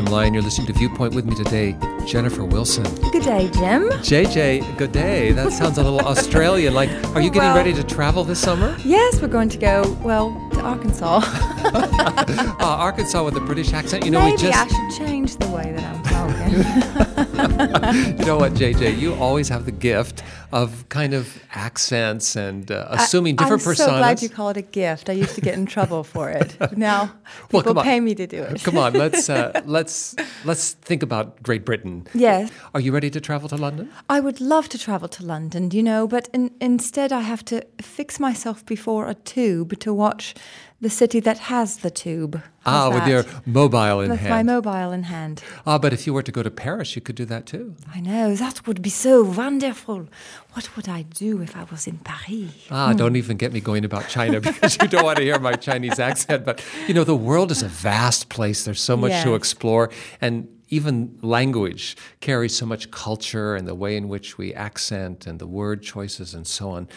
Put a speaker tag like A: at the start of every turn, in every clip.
A: Jim Lyon. You're listening to Viewpoint with me today, Jennifer Wilson.
B: Good day, Jim.
A: JJ, good day. That sounds a little Australian. Like, are you getting
B: Well-
A: ready to travel this summer?
B: Yes, we're going to go, well, to Arkansas.
A: Uh, Arkansas with a British accent. You know,
B: Maybe
A: we just.
B: I should change the way that I'm.
A: You know what, JJ? You always have the gift of kind of accents and uh, assuming different
B: I'm
A: personas.
B: so glad you call it a gift. I used to get in trouble for it. Now people
A: on.
B: pay me to do it.
A: Come on, let's uh, let's let's think about Great Britain.
B: Yes.
A: Are you ready to travel to London?
B: I would love to travel to London, you know, but in, instead I have to fix myself before a tube to watch the city that has the tube.
A: Ah,
B: How's
A: with
B: that?
A: your mobile in
B: With
A: hand.
B: my mobile in hand.
A: ah, but if you were to go to Paris, you could do that too.
B: I know, that would be so wonderful. What would I do if I was in Paris?
A: Ah, don't even get me going about China because you don't want to hear my Chinese accent. But you know, the world is a vast place. There's so much to
B: Yes.
A: explore, and even language carries so much culture and the way in which we accent and the word choices and so on.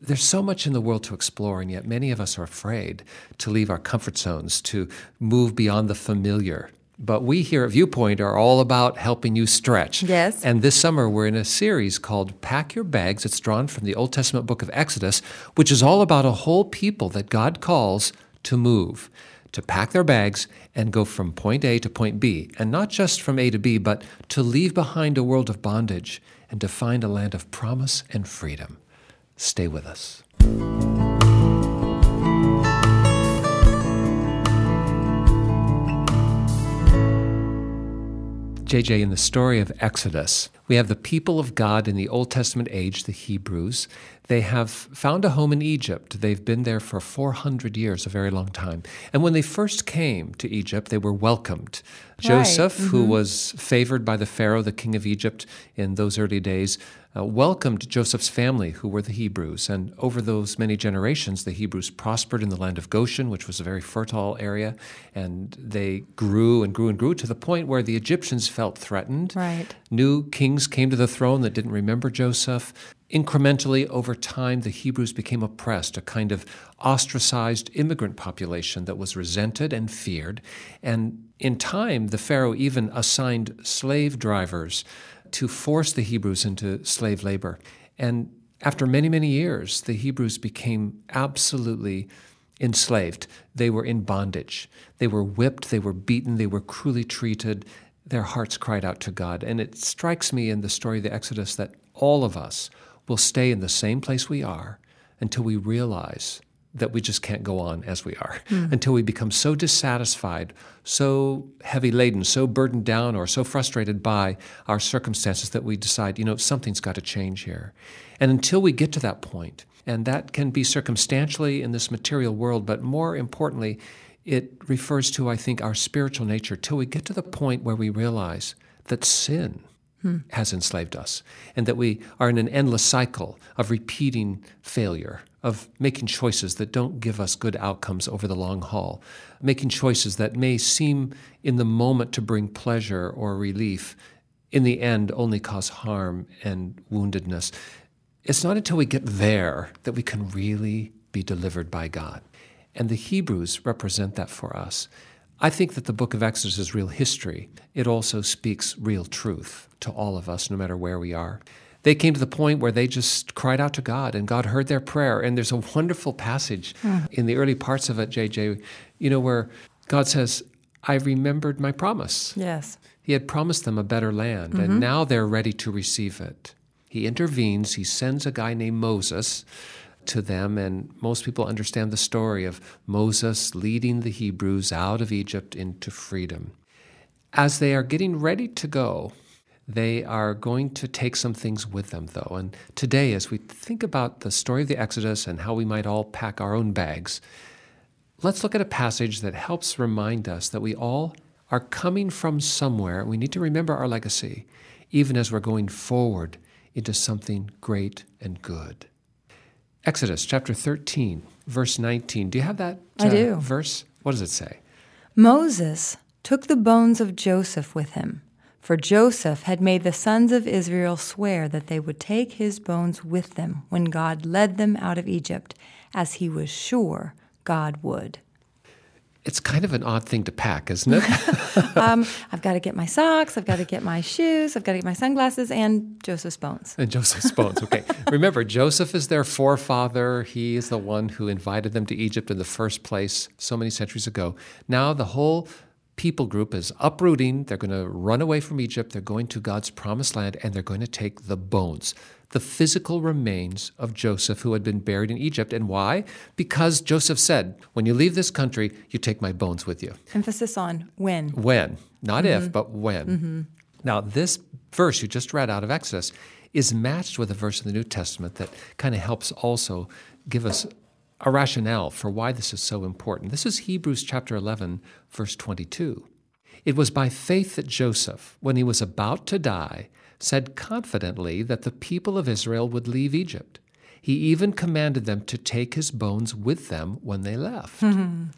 A: There's so much in the world to explore, and yet many of us are afraid to leave our comfort zones, to move beyond the familiar. But we here at Viewpoint are all about helping you stretch.
B: Yes.
A: And this summer, we're in a series called Pack Your Bags. It's drawn from the Old Testament book of Exodus, which is all about a whole people that God calls to move, to pack their bags and go from point A to point B. And not just from A to B, but to leave behind a world of bondage and to find a land of promise and freedom. Stay with us. JJ, in the story of Exodus, we have the people of God in the Old Testament age, the Hebrews. They have found a home in Egypt. They've been there for 400 years, a very long time. And when they first came to Egypt, they were welcomed. Joseph, who mm-hmm. was favored by the Pharaoh, the king of Egypt, in those early days, uh, welcomed Joseph's family, who were the Hebrews. And over those many generations, the Hebrews prospered in the land of Goshen, which was a very fertile area. And they grew and grew and grew to the point where the Egyptians felt threatened.
B: Right.
A: New kings came to the throne that didn't remember Joseph. Incrementally, over time, the Hebrews became oppressed, a kind of ostracized immigrant population that was resented and feared. And in time, the Pharaoh even assigned slave drivers to force the Hebrews into slave labor. And after many, many years, the Hebrews became absolutely enslaved. They were in bondage. They were whipped, they were beaten, they were cruelly treated. Their hearts cried out to God. And it strikes me in the story of the Exodus that all of us will stay in the same place we are until we realize that we just can't go on as we are, hmm. until we become so dissatisfied, so heavy laden, so burdened down, or so frustrated by our circumstances that we decide, you know, something's got to change here. And until we get to that point, and that can be circumstantially in this material world, but more importantly, it refers to, I think, our spiritual nature, till we get to the point where we realize that sin hmm. has enslaved us, and that we are in an endless cycle of repeating failure, of making choices that don't give us good outcomes over the long haul, making choices that may seem in the moment to bring pleasure or relief, in the end only cause harm and woundedness. It's not until we get there that we can really be delivered by God. And the Hebrews represent that for us. I think that the book of Exodus is real history. It also speaks real truth to all of us, no matter where we are. They came to the point where they just cried out to God, and God heard their prayer. And there's a wonderful passage mm. in the early parts of it, JJ, you know, where God says, I remembered my promise.
B: Yes.
A: He had promised them a better land, and mm-hmm. now they're ready to receive it. He intervenes, he sends a guy named Moses to them, and most people understand the story of Moses leading the Hebrews out of Egypt into freedom. As they are getting ready to go, they are going to take some things with them, though. And today, as we think about the story of the Exodus and how we might all pack our own bags, let's look at a passage that helps remind us that we all are coming from somewhere. We need to remember our legacy, even as we're going forward into something great and good. Exodus chapter 13, verse 19. Do you have that uh,
B: I do.
A: verse? What does it say?
B: Moses took the bones of Joseph with him, for Joseph had made the sons of Israel swear that they would take his bones with them when God led them out of Egypt, as he was sure God would.
A: It's kind of an odd thing to pack, isn't it?
B: um, I've got to get my socks, I've got to get my shoes, I've got to get my sunglasses, and Joseph's bones.
A: And Joseph's bones, okay. Remember, Joseph is their forefather. He is the one who invited them to Egypt in the first place so many centuries ago. Now the whole people group is uprooting. They're going to run away from Egypt. They're going to God's promised land, and they're going to take the bones the physical remains of Joseph who had been buried in Egypt. And why? Because Joseph said, When you leave this country, you take my bones with you.
B: Emphasis on when.
A: When. Not mm-hmm. if, but when. Mm-hmm. Now, this verse you just read out of Exodus is matched with a verse in the New Testament that kind of helps also give us a rationale for why this is so important. This is Hebrews chapter 11, verse 22. It was by faith that Joseph, when he was about to die, said confidently that the people of Israel would leave Egypt. He even commanded them to take his bones with them when they left.
B: and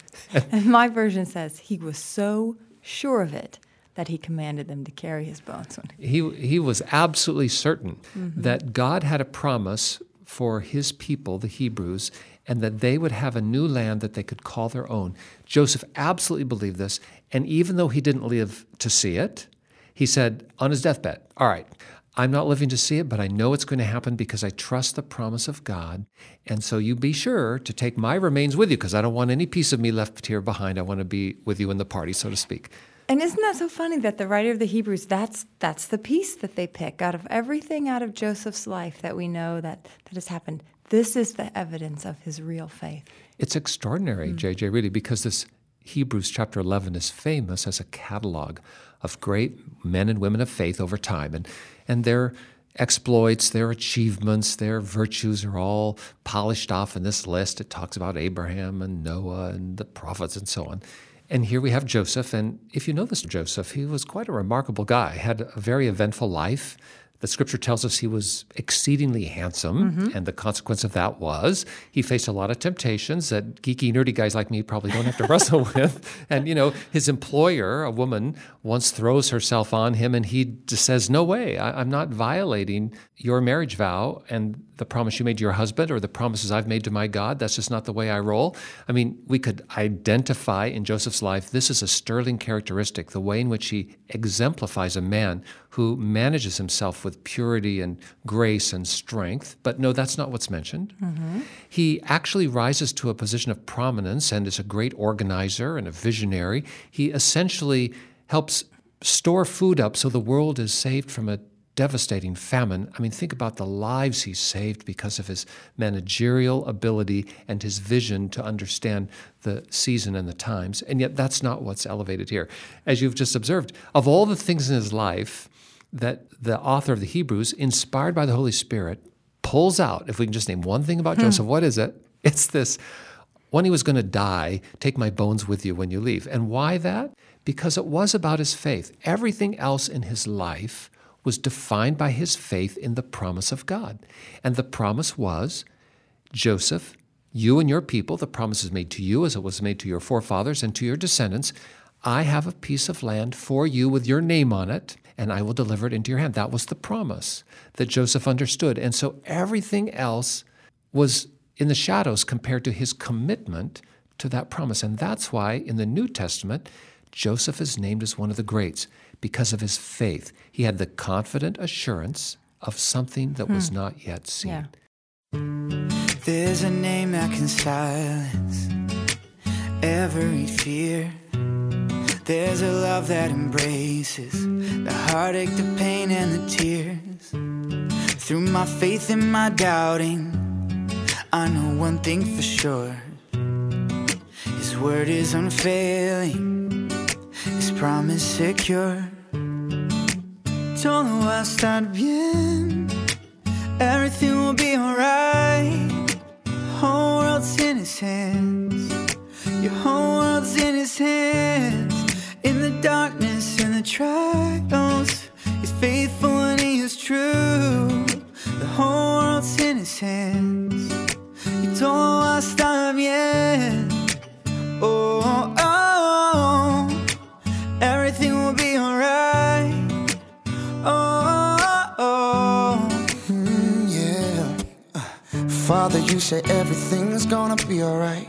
B: my version says he was so sure of it that he commanded them to carry his bones.
A: He, he was absolutely certain mm-hmm. that God had a promise for his people, the Hebrews, and that they would have a new land that they could call their own. Joseph absolutely believed this, and even though he didn't live to see it, he said on his deathbed, All right, I'm not living to see it, but I know it's going to happen because I trust the promise of God. And so you be sure to take my remains with you because I don't want any piece of me left here behind. I want to be with you in the party, so to speak.
B: And isn't that so funny that the writer of the Hebrews, that's that's the piece that they pick out of everything out of Joseph's life that we know that, that has happened. This is the evidence of his real faith.
A: It's extraordinary, mm. JJ, really, because this Hebrews chapter 11 is famous as a catalog of great men and women of faith over time. And, and their exploits, their achievements, their virtues are all polished off in this list. It talks about Abraham and Noah and the prophets and so on. And here we have Joseph. And if you know this Joseph, he was quite a remarkable guy, had a very eventful life, the scripture tells us he was exceedingly handsome, mm-hmm. and the consequence of that was he faced a lot of temptations that geeky, nerdy guys like me probably don't have to wrestle with. And, you know, his employer, a woman, once throws herself on him, and he just says, No way, I, I'm not violating your marriage vow and the promise you made to your husband or the promises I've made to my God. That's just not the way I roll. I mean, we could identify in Joseph's life this is a sterling characteristic, the way in which he exemplifies a man who manages himself with purity and grace and strength. But no, that's not what's mentioned. Mm-hmm. He actually rises to a position of prominence and is a great organizer and a visionary. He essentially helps store food up so the world is saved from a devastating famine. I mean, think about the lives he saved because of his managerial ability and his vision to understand the season and the times. And yet, that's not what's elevated here. As you've just observed, of all the things in his life that the author of the Hebrews, inspired by the Holy Spirit, pulls out, if we can just name one thing about hmm. Joseph, what is it? It's this when he was going to die, take my bones with you when you leave. And why that? Because it was about his faith. Everything else in his life was defined by his faith in the promise of God. And the promise was Joseph, you and your people, the promise is made to you as it was made to your forefathers and to your descendants. I have a piece of land for you with your name on it, and I will deliver it into your hand. That was the promise that Joseph understood. And so everything else was in the shadows compared to his commitment to that promise. And that's why in the New Testament, Joseph is named as one of the greats because of his faith. He had the confident assurance of something that hmm. was not yet seen. Yeah.
C: There's a name that can silence every fear. There's a love that embraces the heartache, the pain, and the tears. Through my faith and my doubting, I know one thing for sure His word is unfailing, His promise secure. Todo va a estar bien, everything will be alright. Whole world's in His hands, your whole world's in His hands. The darkness and the trials, He's faithful and He is true. The whole world's in His hands. Y todo va a estar bien. Oh, oh, oh. everything will be alright. Oh, oh, oh. Mm, yeah. Uh, Father, you say everything's gonna be alright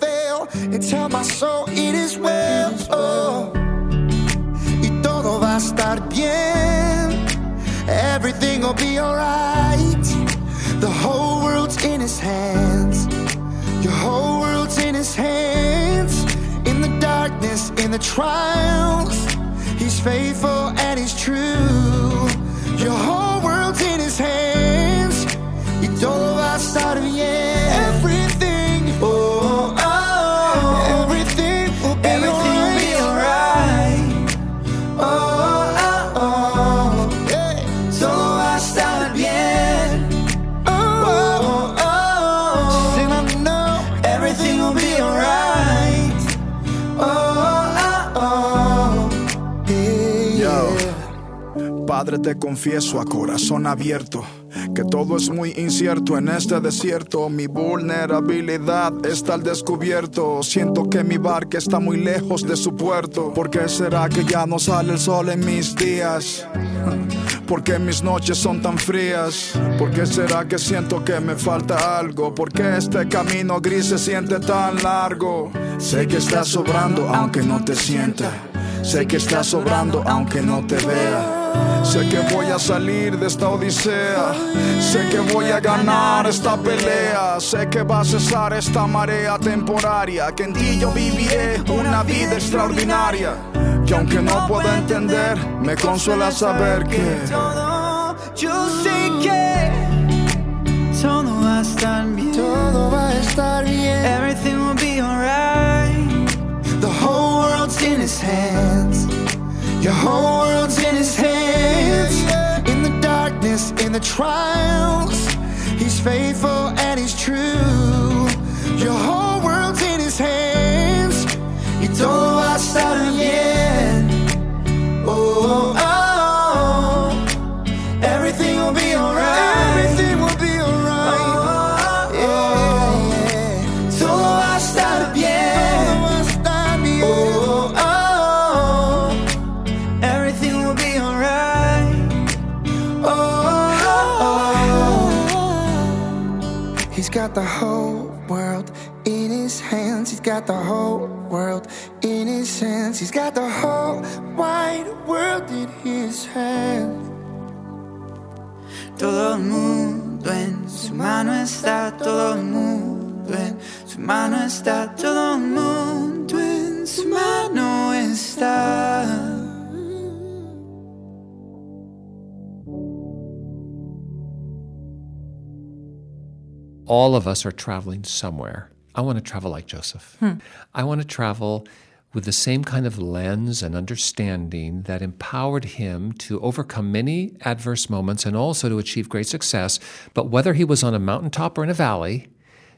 C: And tell my soul it is well. Oh. Y todo va a estar bien. Everything will be alright. The whole world's in his hands. Your whole world's in his hands. In the darkness, in the trials. He's faithful and he's true. Your whole world's in his hands. Y todo va a estar bien.
D: Padre, te confieso a corazón abierto que todo es muy incierto en este desierto. Mi vulnerabilidad está al descubierto. Siento que mi barca está muy lejos de su puerto. ¿Por qué será que ya no sale el sol en mis días? ¿Por qué mis noches son tan frías? ¿Por qué será que siento que me falta algo? ¿Por qué este camino gris se siente tan largo? Sé que estás sobrando aunque no te sienta. Sé que estás sobrando aunque no te vea. Sé que voy a salir de esta odisea. Sé que voy a ganar esta pelea. Sé que va a cesar esta marea temporaria. Que en ti yo viviré una vida extraordinaria. Y aunque no pueda entender, me consuela saber que
C: todo, yo sé que todo va a estar bien. Todo va a estar bien. Everything will be alright. The whole world's in his hands. Your whole in the trials, he's faithful and he's true. Your whole world's in his hands. Y todo va a estar bien. Oh, oh, oh. Got the whole world in his hands. He's got the whole world in his hands. He's got the whole wide world in his hands. Todo el mundo en su mano está, todo el mundo en su mano está, todo el mundo en su mano está.
A: All of us are traveling somewhere. I want to travel like Joseph. Hmm. I want to travel with the same kind of lens and understanding that empowered him to overcome many adverse moments and also to achieve great success. But whether he was on a mountaintop or in a valley,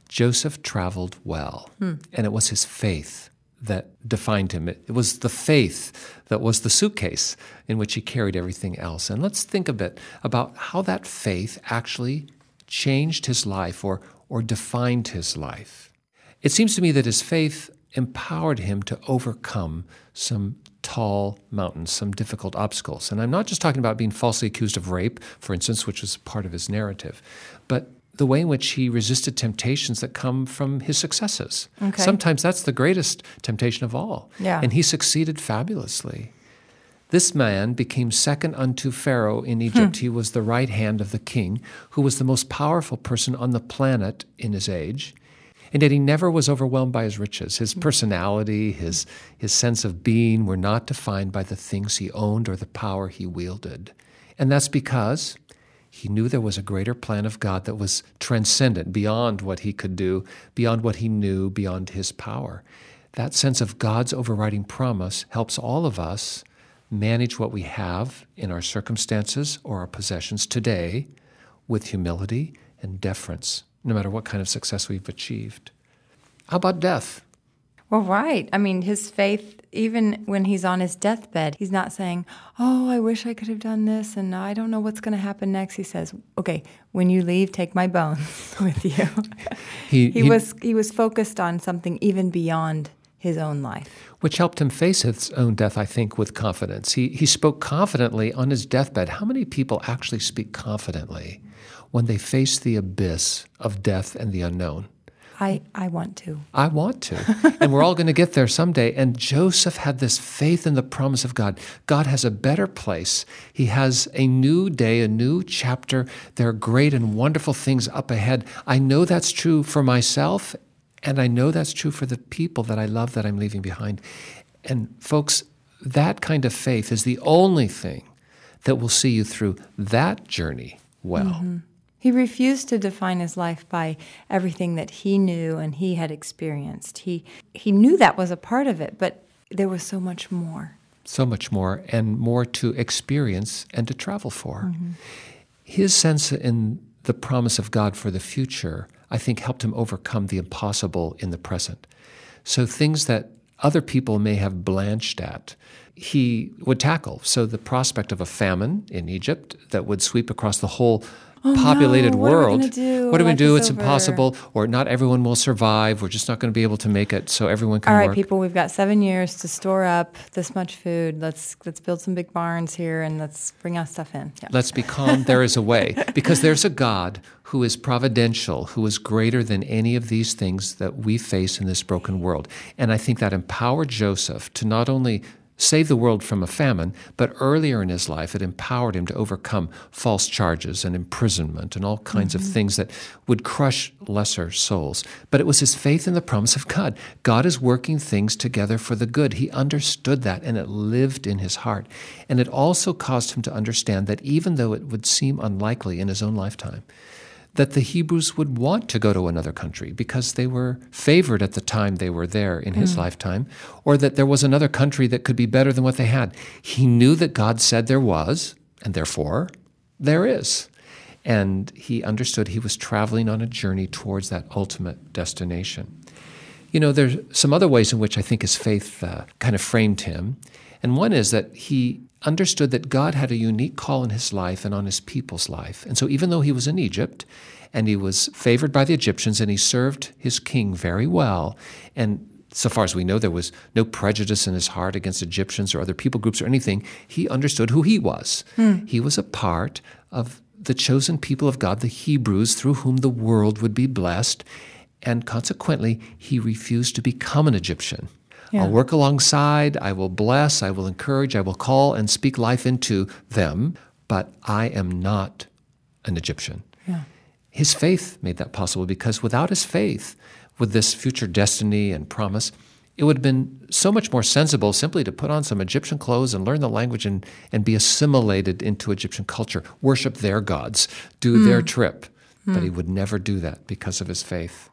A: Joseph traveled well. Hmm. And it was his faith that defined him. It, it was the faith that was the suitcase in which he carried everything else. And let's think a bit about how that faith actually changed his life or, or defined his life. It seems to me that his faith empowered him to overcome some tall mountains, some difficult obstacles. And I'm not just talking about being falsely accused of rape, for instance, which was part of his narrative, but the way in which he resisted temptations that come from his successes.
B: Okay.
A: Sometimes that's the greatest temptation of all.
B: Yeah.
A: And he succeeded fabulously. This man became second unto Pharaoh in hmm. Egypt. He was the right hand of the king, who was the most powerful person on the planet in his age. And yet he never was overwhelmed by his riches. His hmm. personality, his, his sense of being were not defined by the things he owned or the power he wielded. And that's because he knew there was a greater plan of God that was transcendent, beyond what he could do, beyond what he knew, beyond his power. That sense of God's overriding promise helps all of us manage what we have in our circumstances or our possessions today with humility and deference, no matter what kind of success we've achieved. How about death?
B: Well, right. I mean, his faith, even when he's on his deathbed, he's not saying, Oh, I wish I could have done this and I don't know what's going to happen next. He says, Okay, when you leave, take my bones with you.
A: He,
B: he, was, he was focused on something even beyond his own life.
A: Which helped him face his own death, I think, with confidence. He, he spoke confidently on his deathbed. How many people actually speak confidently when they face the abyss of death and the unknown?
B: I, I want to.
A: I want to. and we're all going to get there someday. And Joseph had this faith in the promise of God. God has a better place. He has a new day, a new chapter. There are great and wonderful things up ahead. I know that's true for myself, and I know that's true for the people that I love that I'm leaving behind. And folks, that kind of faith is the only thing that will see you through that journey well. Mm-hmm.
B: He refused to define his life by everything that he knew and he had experienced. He, he knew that was a part of it, but there was so much more.
A: So much more, and more to experience and to travel for. Mm-hmm. His sense in the promise of God for the future, I think, helped him overcome the impossible in the present. So things that other people may have blanched at, he would tackle. So the prospect of a famine in Egypt that would sweep across the whole
B: oh,
A: populated
B: no.
A: world.
B: What, do?
A: what do we do? It's
B: over.
A: impossible, or not everyone will survive. We're just not going to be able to make it, so everyone can
B: All right,
A: work.
B: people, we've got seven years to store up this much food. Let's let's build some big barns here and let's bring our stuff in.
A: Yeah. Let's be calm. there is a way because there's a God who is providential, who is greater than any of these things that we face in this broken world. And I think that empowered Joseph to not only save the world from a famine, but earlier in his life, it empowered him to overcome false charges and imprisonment and all kinds mm-hmm. of things that would crush lesser souls. But it was his faith in the promise of God. God is working things together for the good. He understood that, and it lived in his heart. And it also caused him to understand that even though it would seem unlikely in his own lifetime, that the Hebrews would want to go to another country because they were favored at the time they were there in his mm. lifetime, or that there was another country that could be better than what they had. He knew that God said there was, and therefore there is. And he understood he was traveling on a journey towards that ultimate destination. You know, there's some other ways in which I think his faith uh, kind of framed him. And one is that he understood that God had a unique call in his life and on his people's life. And so, even though he was in Egypt and he was favored by the Egyptians and he served his king very well, and so far as we know, there was no prejudice in his heart against Egyptians or other people groups or anything. He understood who he was. Mm. He was a part of the chosen people of God, the Hebrews, through whom the world would be blessed. And consequently, he refused to become an Egyptian. Yeah. I'll work alongside, I will bless, I will encourage, I will call and speak life into them, but I am not an Egyptian.
B: Yeah.
A: His faith made that possible because without his faith, with this future destiny and promise, it would have been so much more sensible simply to put on some Egyptian clothes and learn the language and, and be assimilated into Egyptian culture, worship their gods, do mm. their trip. Mm. But he would never do that because of his faith.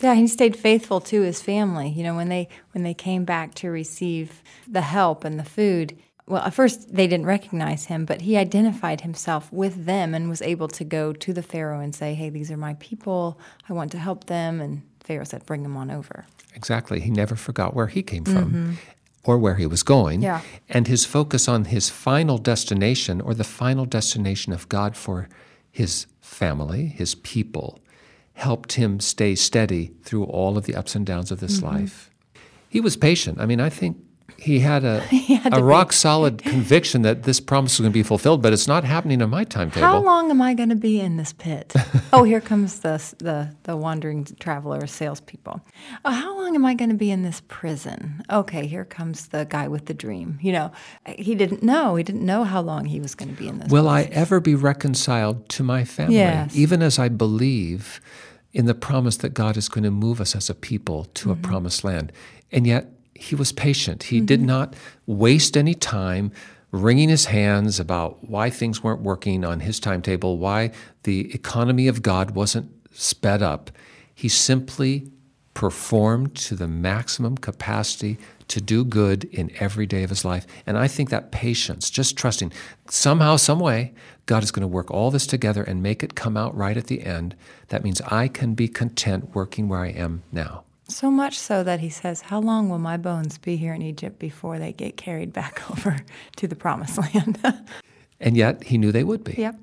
B: Yeah, he stayed faithful to his family. You know, when they when they came back to receive the help and the food, well, at first they didn't recognize him, but he identified himself with them and was able to go to the Pharaoh and say, "Hey, these are my people. I want to help them." And Pharaoh said, "Bring them on over."
A: Exactly. He never forgot where he came from. Mm-hmm. Or where he was going,
B: yeah.
A: and his focus on his final destination or the final destination of God for his family, his people, helped him stay steady through all of the ups and downs of this mm-hmm. life. He was patient. I mean, I think he had a, he had a rock solid conviction that this promise was going to be fulfilled, but it's not happening in my timetable.
B: How long am I going to be in this pit? oh, here comes the, the, the wandering traveler salespeople. Oh, how long am I going to be in this prison? Okay, here comes the guy with the dream. You know, he didn't know. He didn't know how long he was going to be in this.
A: Will place. I ever be reconciled to my family?
B: Yes.
A: Even as I believe in the promise that God is going to move us as a people to mm-hmm. a promised land. And yet, he was patient. He mm-hmm. did not waste any time wringing his hands about why things weren't working on his timetable, why the economy of God wasn't sped up. He simply performed to the maximum capacity to do good in every day of his life. And I think that patience, just trusting somehow, some way, God is going to work all this together and make it come out right at the end. That means I can be content working where I am now.
B: So much so that he says, How long will my bones be here in Egypt before they get carried back over to the promised land?
A: and yet he knew they would be.
B: yep.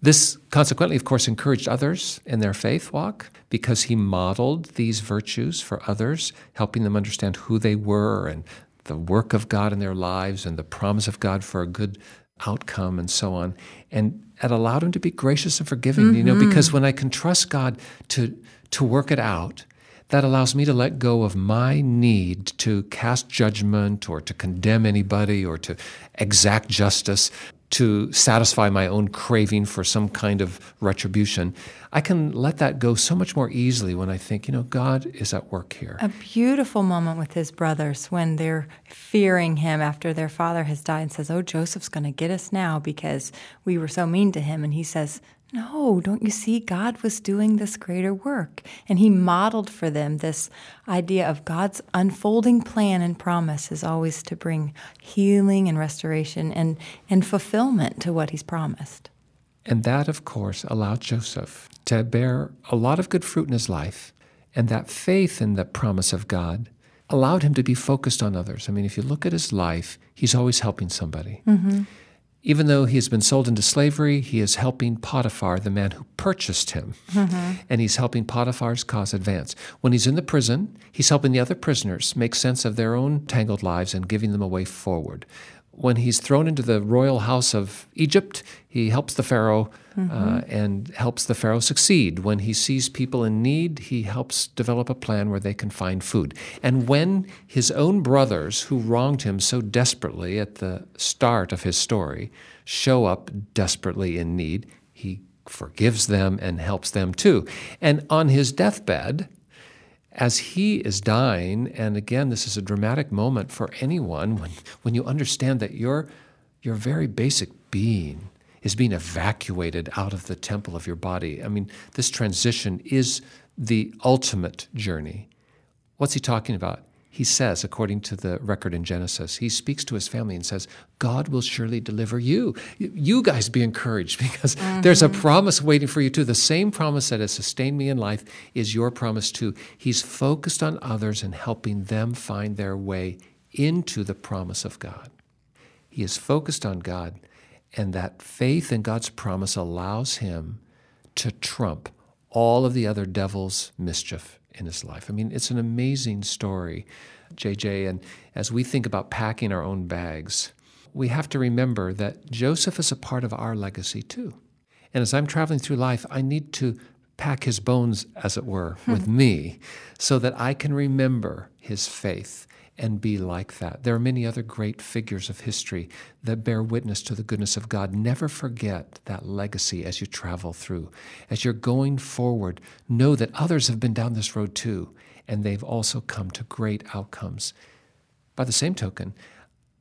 A: This consequently, of course, encouraged others in their faith walk because he modeled these virtues for others, helping them understand who they were and the work of God in their lives and the promise of God for a good outcome and so on. And it allowed him to be gracious and forgiving, mm-hmm. you know, because when I can trust God to, to work it out, that allows me to let go of my need to cast judgment or to condemn anybody or to exact justice to satisfy my own craving for some kind of retribution, I can let that go so much more easily when I think, you know, God is at work here.
B: A beautiful moment with his brothers when they're fearing him after their father has died and says, Oh, Joseph's going to get us now because we were so mean to him. And he says, no, don't you see? God was doing this greater work. And He modeled for them this idea of God's unfolding plan and promise is always to bring healing and restoration and, and fulfillment to what He's promised.
A: And that, of course, allowed Joseph to bear a lot of good fruit in his life. And that faith in the promise of God allowed him to be focused on others. I mean, if you look at his life, he's always helping somebody. Mm-hmm. Even though he has been sold into slavery, he is helping Potiphar, the man who purchased him. Mm-hmm. And he's helping Potiphar's cause advance. When he's in the prison, he's helping the other prisoners make sense of their own tangled lives and giving them a way forward when he's thrown into the royal house of Egypt, he helps the Pharaoh mm-hmm. uh, and helps the Pharaoh succeed. When he sees people in need, he helps develop a plan where they can find food. And when his own brothers, who wronged him so desperately at the start of his story, show up desperately in need, he forgives them and helps them too. And on his deathbed, as he is dying, and again, this is a dramatic moment for anyone when, when you understand that your, your very basic being is being evacuated out of the temple of your body. I mean, this transition is the ultimate journey. What's he talking about? He says, according to the record in Genesis, he speaks to his family and says, God will surely deliver you. You guys be encouraged because mm-hmm. there's a promise waiting for you too. The same promise that has sustained me in life is your promise too. He's focused on others and helping them find their way into the promise of God. He is focused on God, and that faith in God's promise allows him to trump all of the other devil's mischief in his life. I mean, it's an amazing story, JJ. And as we think about packing our own bags, we have to remember that Joseph is a part of our legacy too. And as I'm traveling through life, I need to pack his bones, as it were, hmm. with me so that I can remember his faith and be like that. There are many other great figures of history that bear witness to the goodness of God. Never forget that legacy as you travel through. As you're going forward, know that others have been down this road too, and they've also come to great outcomes. By the same token,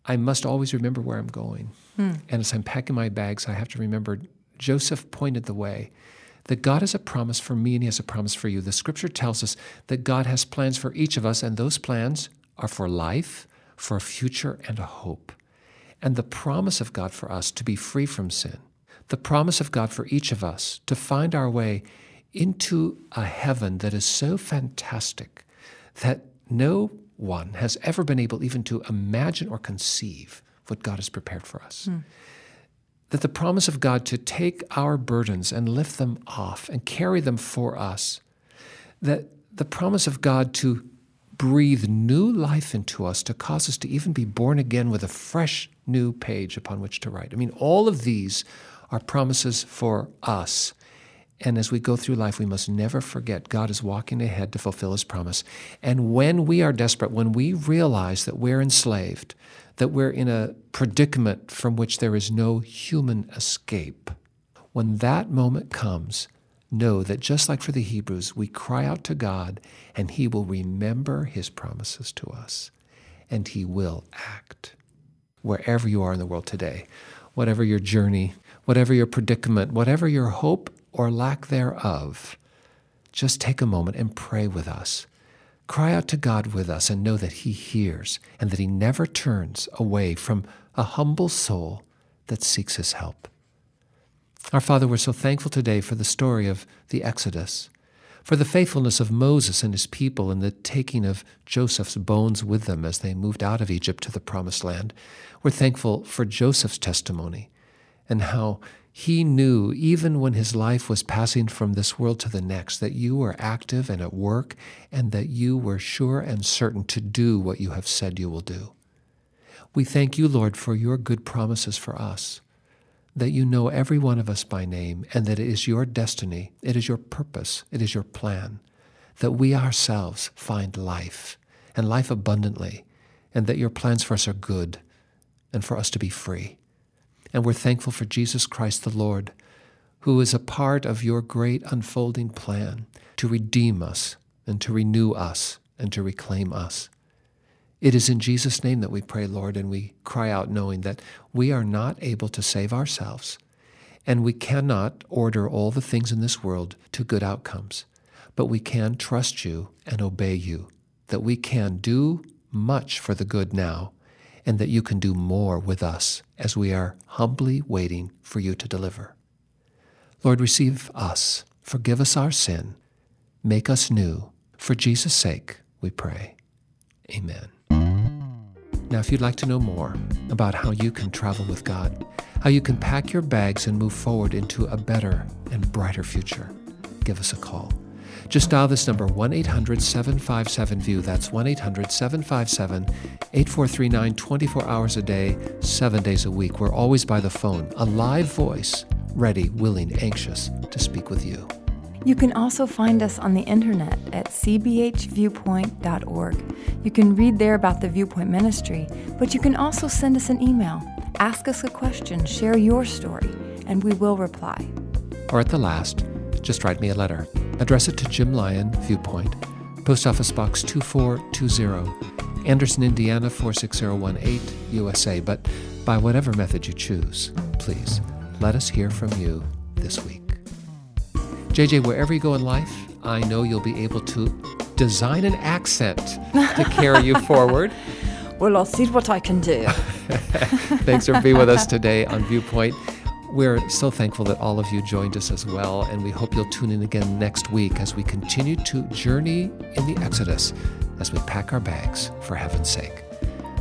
A: I must always remember where I'm going. Hmm. And as I'm packing my bags, I have to remember Joseph pointed the way that God has a promise for me and He has a promise for you. The scripture tells us that God has plans for each of us, and those plans are for life, for a future, and a hope. And the promise of God for us to be free from sin, the promise of God for each of us to find our way into a heaven that is so fantastic that no one has ever been able even to imagine or conceive what God has prepared for us. Mm. That the promise of God to take our burdens and lift them off and carry them for us. That the promise of God to breathe new life into us to cause us to even be born again with a fresh new page upon which to write. I mean, all of these are promises for us. And as we go through life, we must never forget God is walking ahead to fulfill His promise. And when we are desperate, when we realize that we're enslaved, that we're in a predicament from which there is no human escape, when that moment comes, know that just like for the Hebrews, we cry out to God and He will remember His promises to us and He will act. Wherever you are in the world today, whatever your journey, whatever your predicament, whatever your hope or lack thereof, just take a moment and pray with us. Cry out to God with us and know that He hears and that He never turns away from a humble soul that seeks His help. Our Father, we're so thankful today for the story of the Exodus, for the faithfulness of Moses and his people in the taking of Joseph's bones with them as they moved out of Egypt to the promised land. We're thankful for Joseph's testimony and how he knew, even when his life was passing from this world to the next, that you were active and at work and that you were sure and certain to do what you have said you will do. We thank you, Lord, for your good promises for us that you know every one of us by name and that it is your destiny, it is your purpose, it is your plan, that we ourselves find life and life abundantly, and that your plans for us are good and for us to be free. And we're thankful for Jesus Christ the Lord, who is a part of your great unfolding plan to redeem us and to renew us and to reclaim us. It is in Jesus' name that we pray, Lord, and we cry out knowing that we are not able to save ourselves, and we cannot order all the things in this world to good outcomes, but we can trust you and obey you, that we can do much for the good now, and that you can do more with us as we are humbly waiting for you to deliver. Lord, receive us, forgive us our sin, make us new. For Jesus' sake, we pray. Amen. Now, if you'd like to know more about how you can travel with God, how you can pack your bags and move forward into a better and brighter future, give us a call. Just dial this number 1 800 757 VIEW. That's 1 800 757 8439 24 hours a day, seven days a week. We're always by the phone, a live voice, ready, willing, anxious to speak with you.
B: You can also find us on the internet at cbhviewpoint.org. You can read there about the Viewpoint Ministry, but you can also send us an email, ask us a question, share your story, and we will reply.
A: Or at the last, just write me a letter. Address it to Jim Lyon, Viewpoint, Post Office Box 2420, Anderson, Indiana 46018, USA. But by whatever method you choose, please let us hear from you this week. JJ, wherever you go in life, I know you'll be able to design an accent to carry you forward.
B: Well, I'll see what I can do.
A: Thanks for being with us today on Viewpoint. We're so thankful that all of you joined us as well, and we hope you'll tune in again next week as we continue to journey in the Exodus as we pack our bags for heaven's sake.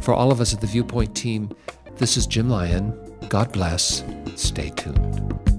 A: For all of us at the Viewpoint team, this is Jim Lyon. God bless. Stay tuned.